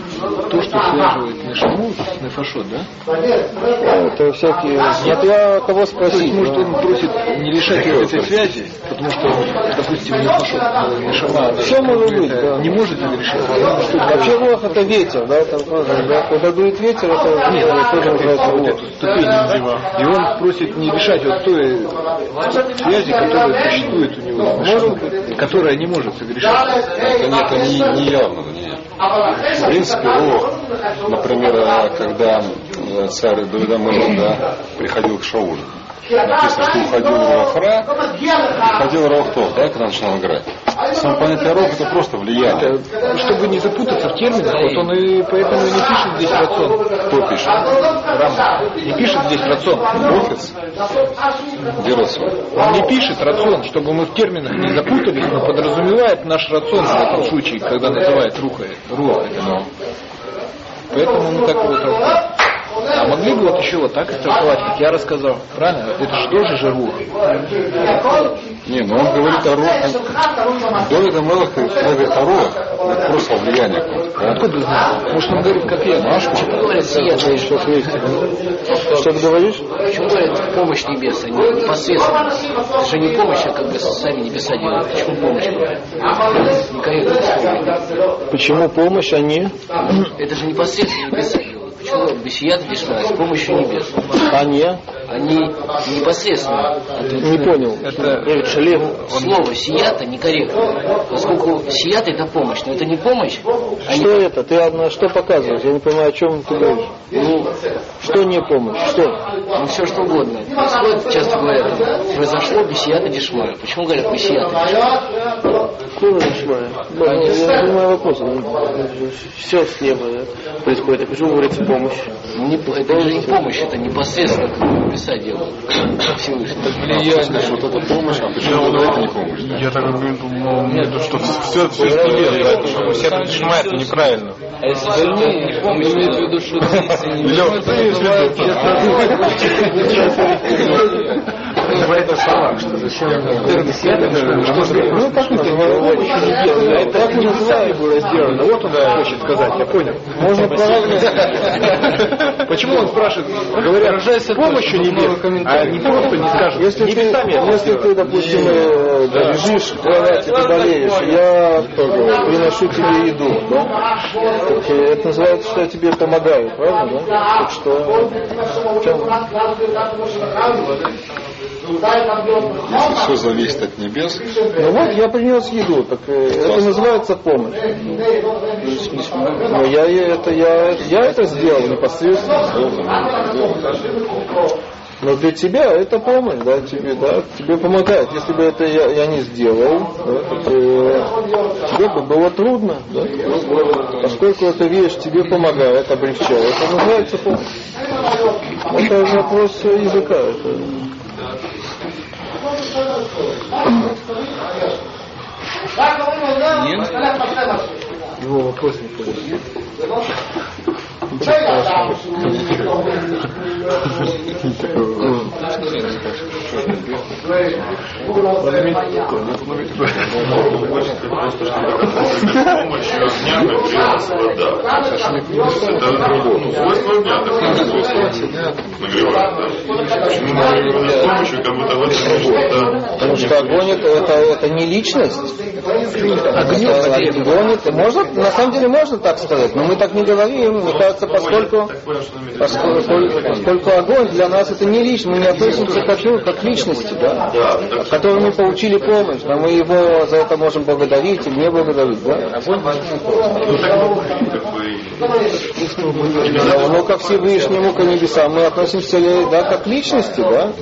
то, что связывает нешаму с нефашот, да? Это всякие, смотря кого спросить. Может, он просит не лишать его этой связи, потому что, допустим, нефашот, нешама, Все может быть, да. не может это решить. Вообще рух это ветер, да, там тоже, да, когда дует ветер, это Нет, это тоже называется рух. И он просит не решать вот той связи, которая существует у него, которая не может согрешать. Это нет, это не, не явно, не. В принципе, Рох, например, э, когда э, царь Давида Мелон, да, приходил к Шаулю, написано, что уходил Рохра, приходил Рохтов, да, когда начинал играть. Само понятие Рох это просто влияние. Это, чтобы не запутаться в терминах, вот он и поэтому и не пишет здесь рацион. Кто пишет? Рам не пишет здесь рацион. Рохец? Где рацион? Он не пишет рацион, чтобы мы в терминах не запутались, но подразумевает наш рацион в этом случае, когда называет руха, рух. Поэтому мы так его толкуем. А могли бы вот еще вот так истолковать, как я рассказал. Правильно? Это же тоже же рух. Не, ну он говорит о Рохе. Давид Амелах говорит о Рох. Это просто влияние. какое-то, Откуда знаешь? Может он говорит, как я. Машку? Говорят, сиятельно. Что ты говоришь? Почему говорят помощь небес, а не непосредственно? Это же не помощь, а как бы сами небеса делают. Почему помощь? Некорректно. Почему помощь, а не? Это же непосредственно небеса делают. Почему бесията дешма с помощью небес? А не? они непосредственно. Не понял. Это шалем. Слово сията некорректно, поскольку сият это помощь, но это не помощь. а Что это? Ты одно что показываешь? Я не понимаю, о чем ты говоришь. Ну, Что не помощь? Что? ну все что угодно. Происходит, часто говорят, произошло бесията дешмая. Почему говорят бесията дешмая? Ну, Шмая. Ну, Я не понимаю вопроса. Все с неба да, происходит. А почему говорится помощь? Ну, не, это же не помощь, это непосредственно небеса делают Всевышний. Влияние. Что вот это помощь, а почему вот это не помощь? да? Я так имею в виду, что все, все это нет, поэтому все это дешмает неправильно. А если это не помощь, имеет в виду, что <laughs> длится не Лёх, ты имеешь в виду? <laughs> В это словах, что зачем Ну, как это Это как мы называем его сделано? Вот он хочет сказать, я понял. Можно по Почему он спрашивает, говорят, с помощью небес, а не просто не скажет, Если ты, если ты, допустим, э, лежишь в кровати, ты болеешь, я приношу тебе еду? Так э, это называется, что я тебе помогаю, правильно, да? Так что в чем? Все зависит от небес, Ну вот я принес еду, так э, это называется помощь. Но я е- это я, я это сделал непосредственно. Но для тебя это помощь, да, тебе, да, тебе помогает. Если бы это я, я не сделал, да, так, э, тебе бы было трудно, да. Поскольку эта вещь тебе помогает, облегчает, это называется помощь. Это вопрос языка. Это... Его вопрос не понял. помощью огня Потому что огонь это, это, не личность. Это огонь это можно, на самом деле можно так сказать, но мы так не говорим. Мне кажется, поскольку, поскольку, поскольку огонь для нас это не личность, мы не относимся к огню как к личности, да, да, которой мы получили помощь, да, мы его за это можем благодарить или не благодарить, да. ну, так, как но Всевышнему, к небесам мы относимся да, как к личности, да.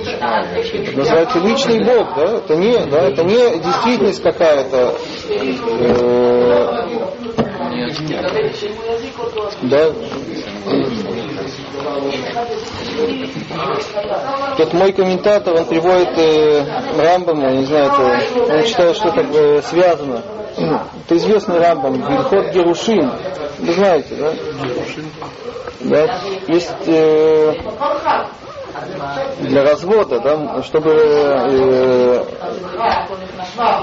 Это называется личный Бог, да. Это не, да, это не действительность какая-то. э, да. Тут мой комментатор, он приводит э, Рамбама, я не знаю, это, он считает, что это э, связано. <clears throat> Это известный Рамбам, Вильхот Герушин. Вы знаете, да? Да. Есть э, для развода, да, чтобы э,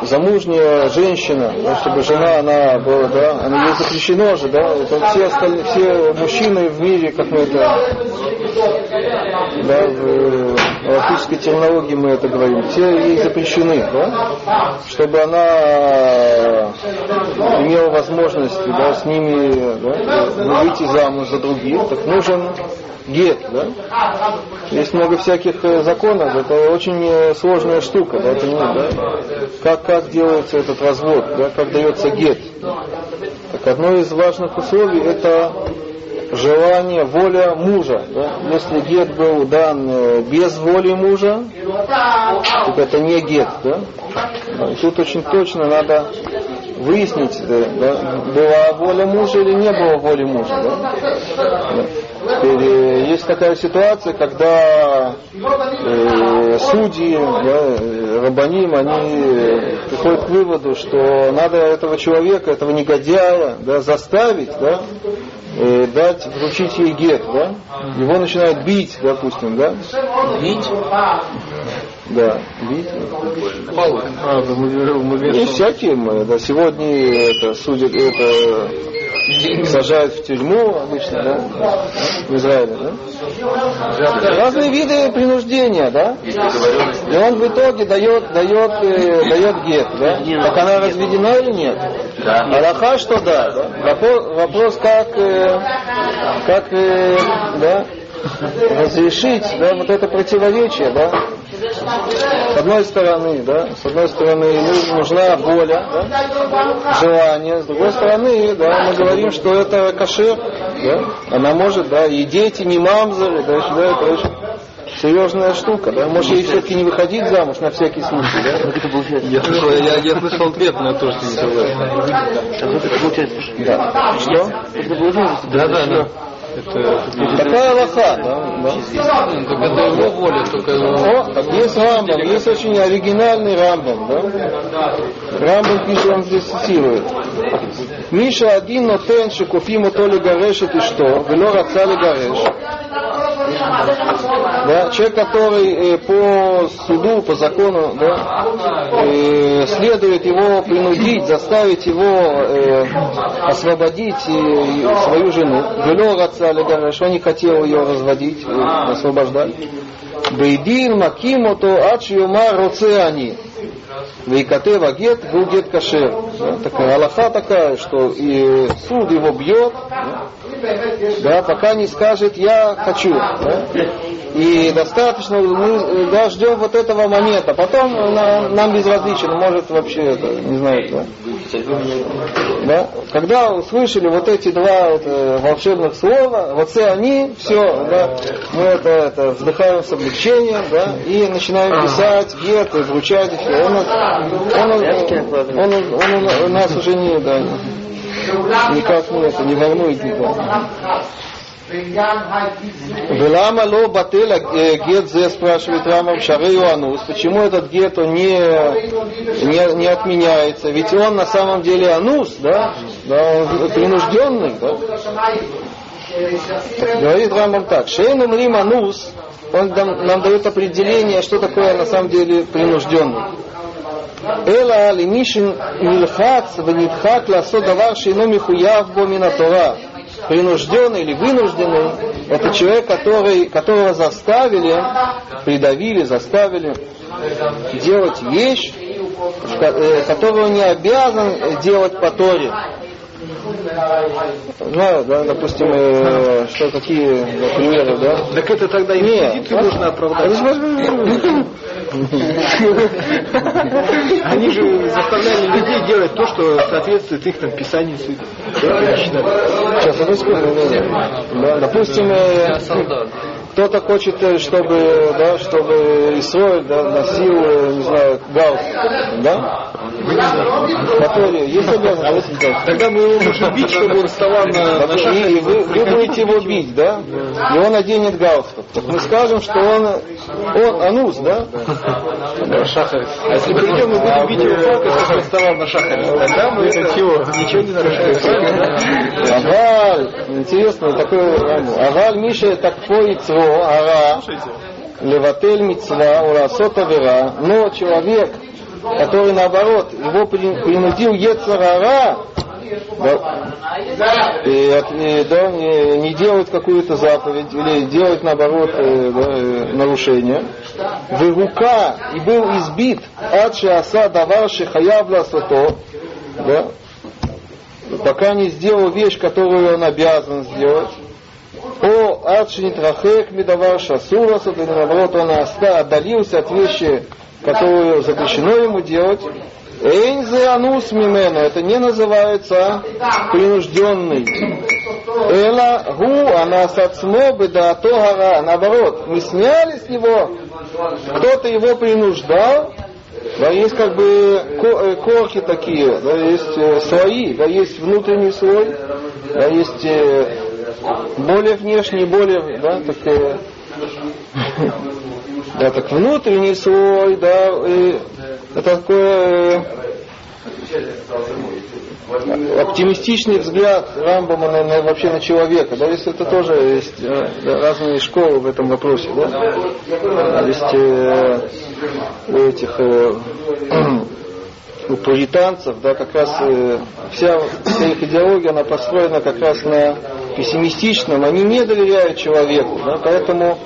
замужняя женщина, да, чтобы жена, она была, да, она ей запрещено же, да, это все остальные, все мужчины в мире, как мы это, да, в галактической терминологии мы это говорим, все ей запрещены, да, чтобы она имела возможность, да, с ними, да, выйти замуж за других, так нужен гет, да? Есть много всяких э, законов, это очень э, сложная штука, не, да? Как, как делается этот развод, да, как дается гет. Так одно из важных условий это желание, воля мужа. Да? Если гет был дан э, без воли мужа, так это не гет. Да? И тут очень точно надо выяснить, да, была воля мужа или не было воли мужа. Да. Теперь, э, есть такая ситуация, когда э, судьи, да, э, рабаним, они приходят к выводу, что надо этого человека, этого негодяя, да, заставить, да, э, дать, вручить ей гет, да, его начинают бить, допустим, да, Бить? да, бить. А, да, мы, мы И всякие мы, да, сегодня это судят, это сажают в тюрьму обычно, да, в Израиле, да. Разные виды принуждения, да. И он в итоге дает, дает, э, дает гет, да. Так она разведена или нет? Да. Аллаха, что да, вопрос как, э, как, э, да, разрешить да, вот это противоречие, да, с одной стороны, да, с одной стороны нужна воля, да, желание, с другой стороны, да, мы говорим, что это кашер, да, она может, да, и дети, не мамзеры, да, да, это очень серьезная штука, да, может ей все-таки не выходить замуж на всякий случай, да, как это получается? Я слышал, я, я слышал ответ на то, что не согласен. Да. Что? Получается? Да, да, да. Такая лоха, да, да. Так это его воля, только его... О, так есть Рамбам, есть очень оригинальный Рамбам, да? Рамбам пишет, он здесь цитирует. Миша один нотен шекуфим то легарешет и что, вело раца легареш. Да, человек, который э, по суду, по закону, да, э, следует его принудить, заставить его э, освободить э, свою жену. Вело раца легареш, он не хотел ее разводить, э, освобождать. Бейдин макимото ад шиюма роце они. Вейкатева гет, кашер. Такая Аллаха такая, что и суд его бьет, да, пока не скажет я хочу. Да. И достаточно, мы да, ждем вот этого момента. Потом нам, нам безразличен, может вообще это, не знаю, да. да. Когда услышали вот эти два это, волшебных слова, вот все они, все, да, мы это, это вздыхаем с облегчением, да, и начинаем писать, гет, и вручать, и все. Он, он, он, он, он, он нас уже не, да, никак не, это, не волнует никак. Велама ло батель гет зе спрашивает Рамам Шары Анус. Почему этот гет он не, не, не отменяется? Ведь он на самом деле анус, да? да он принужденный, да? Так, говорит Рамам так. Шейн умрим анус, он нам, нам дает определение, что такое на самом деле принужденный. Эла лимишин мильхац ванитхат ласо давар шину михуяв бомина Тора. Принужденный или вынужденный – это человек, который, которого заставили, придавили, заставили делать вещь, э, которую не обязан делать по Торе. Знаю, да, допустим, э, что какие да, примеры, да? Так это тогда инквизицию нужно оправдать. Они же заставляли людей делать то, что соответствует их там писанию сути. Сейчас, одну секунду, да, допустим, э, кто-то хочет, э, чтобы, да, чтобы Исроиль да, носил, э, не знаю, галстук, да? Который есть обязанность. Тогда мы его можем бить, чтобы он вставал на, на шаг. И вы, вы будете его бить, да? И он оденет галстук. Так мы скажем, что он, он анус, да? А если придем и будем бить его палкой, чтобы он вставал на шахаре, тогда мы ничего, ничего не нарушаем. Аваль, интересно, такой Аваль Миша такой цво, ара, леватель мицва, урасот авера, но человек, который наоборот, его принудил Ецарара, да, и, от- и, да, не, не делать какую-то заповедь или делать наоборот э, да, нарушение. Вырука и был избит от аса давар шихаяв ласото, да, пока не сделал вещь, которую он обязан сделать. О адшинит рахек медавар шасура, или наоборот он отдалился от вещи, которую запрещено ему делать. Эйнзе анус мимену, это не называется принужденный. Эла гу анас ацмо бедаато гара. Наоборот, мы сняли с него, кто-то его принуждал, да, есть как бы э, корки такие, да, есть э, слои, да, есть внутренний слой, да, есть э, более внешний, более, да, так, э, да, так внутренний слой, да, и это такое э, оптимистичный взгляд Рамбама на, на- вообще на человека, да, если это тоже есть э, да, разные школы в этом вопросе, да, есть э, у этих э, <clears throat> у пуританцев, да, как раз э, вся, вся их идеология, она построена как раз на пессимистичном, они не доверяют человеку, да, поэтому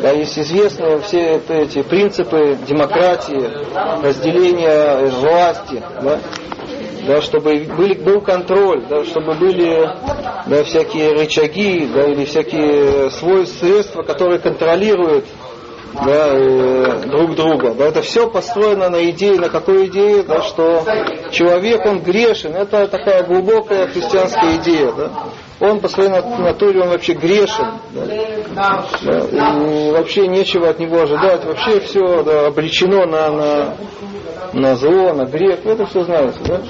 да, есть известные все это- эти принципы демократии, разделения власти, да, да, чтобы были, был контроль, да, чтобы были да, всякие рычаги да, или всякие свой средства, которые контролируют да, друг друга. Да, это все построено на идее, на какой идее, да, что человек, он грешен. Это такая глубокая христианская идея. Да. Он по своей натуре, он вообще грешен. Да. Да, и вообще нечего от него ожидать. Вообще все да, обречено на, на, на зло, на грех. Это все знаете. Да?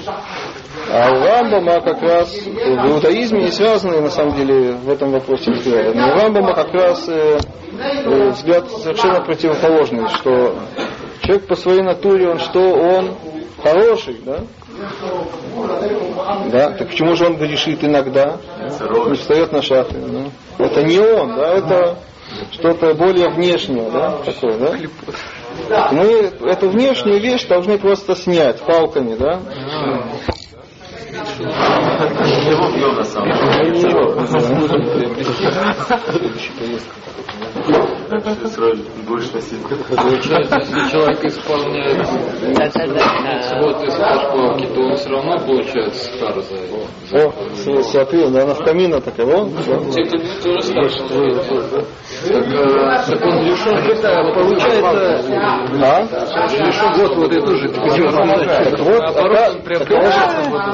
А у Рамбама как раз в иудаизме не связаны на самом деле в этом вопросе взгляды. Но у Рамбама как раз э, э, взгляд совершенно противоположный, что человек по своей натуре, он что, он хороший, да? Да, так почему же он грешит иногда? Не встает на шахты. Да? Это не он, да, это что-то более внешнее, да, такое, да? Мы эту внешнюю вещь должны просто снять палками, да? Его бьем на самом деле. Будешь носить. Получается, если человек исполняет вот из пашковки, то он все равно получает стар за это. О, смотри, да, навкамина такая, вон. Это то же самое. Так, э, так он лишен, это получается, А? лишен, вот, вот это тоже, Так вот, наоборот,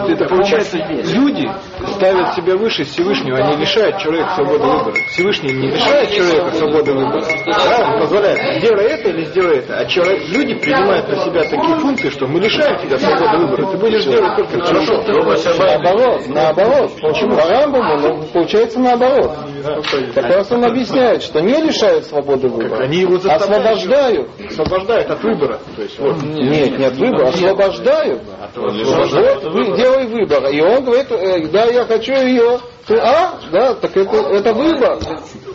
это- получается, люди ставят себя выше Всевышнего, они лишают человека свободы выбора. Всевышний не лишает человека свободы выбора, да, позволяет, сделай это или сделай это, а человек, люди принимают на себя такие функции, что мы лишаем тебя свободы выбора, ты будешь делать только хорошо. Наоборот, наоборот. Почему? По Рамбаму, ну, получается наоборот. Как раз он объясняет, что не лишают свободы выбора, Они его освобождают. освобождают от выбора. То есть, вот, Нет, не от выбора, освобождают. Вот, вы, делай выбор. И он говорит, э, да, я хочу ее. А? Да, так это, это выбор.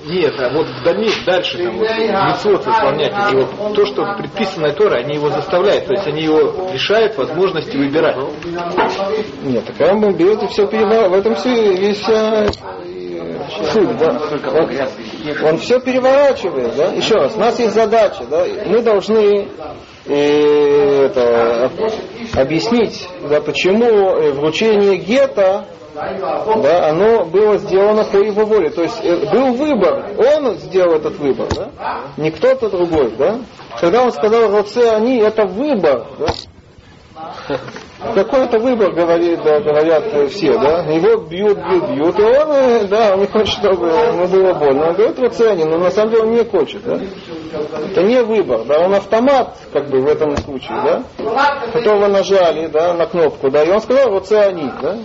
Нет, а вот в дальнейшем, дальше там вот, митцвот выполнять, и вот то, что предписано Торой, они его заставляют, то есть они его лишают возможности выбирать. Нет, так Рамбам берет и все переворачивает. В этом все весь вся э, суть, да. Он, он все переворачивает, да. Еще раз, у нас есть задача, да. Мы должны э, это, объяснить, да, почему э, вручение гетто да, оно было сделано по его воле. То есть э, был выбор, он сделал этот выбор, да? не кто-то другой. Да? Когда он сказал Роце они, это выбор. Да? Какой-то выбор, говорит, да, говорят все, да? Его бьют, бьют, бьют, и он, э, да, он не хочет, чтобы ему было больно. Он говорит Роце они, но на самом деле он не хочет, да? Это не выбор, да, он автомат, как бы в этом случае, да? Которого нажали, да, на кнопку, да, и он сказал Роце они, да?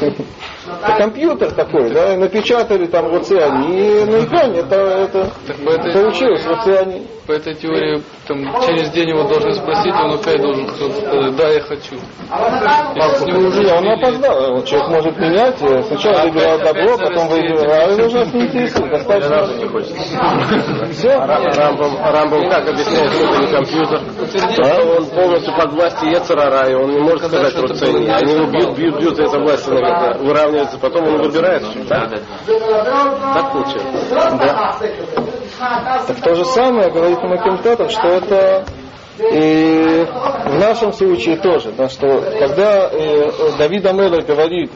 <laughs> Это компьютер такой, да, и напечатали там вот они, и на экране это, это Так по этой, получилось, вот они. по этой теории, там, через день его должны спросить, он опять должен сказать, да, я хочу. Если с него уже он опоздал, Вот человек может менять, э, сначала выбирал добро, потом выбирал, а это уже не интересует, достаточно. Все? Рамбам, Рамбам как объясняет, что это не компьютер? Что он полностью под властью Ецарара, и он не может сказать про цене. Они его бьют, бьют, бьют, и эта власть иногда выравнивается, потом он выбирает. Так, так получается. Так то же самое говорит нам комментатор, что это и в нашем случае тоже, да, что когда э, Давид Амелер говорит,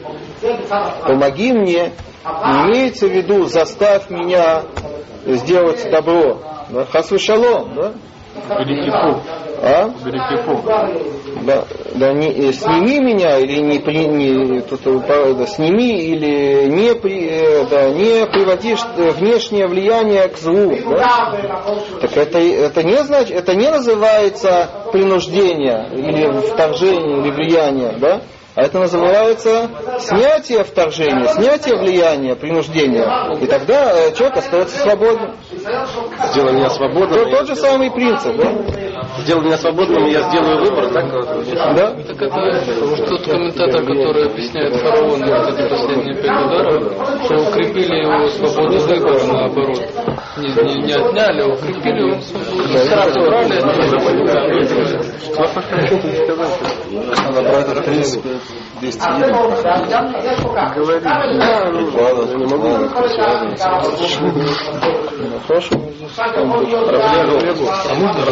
помоги мне, не имеется в виду, заставь меня сделать добро. Да, хасвы шалом, да? А? Да, да не, э, сними меня или не, при, не тут, э, да, сними или не, при, э, да, не приводишь внешнее влияние к злу. Да? Так это, это, не значит, это не называется принуждение или вторжение или влияние, да? А это называется снятие вторжения, снятие влияния, принуждения. И тогда человек остается свободным. Сделай меня свободным. Тот, тот же самый принцип, да? Сделай меня свободным, и я сделаю выбор, так? Да? Так это тот комментатор, который объясняет фараону вот эти последние пять ударов, что укрепили его свободу выбора, наоборот. Не, не, не отняли, а укрепили его свободу. Сразу брали Надо брать этот принцип 200 Говори. Ладно, не могу. Хорошо. А можно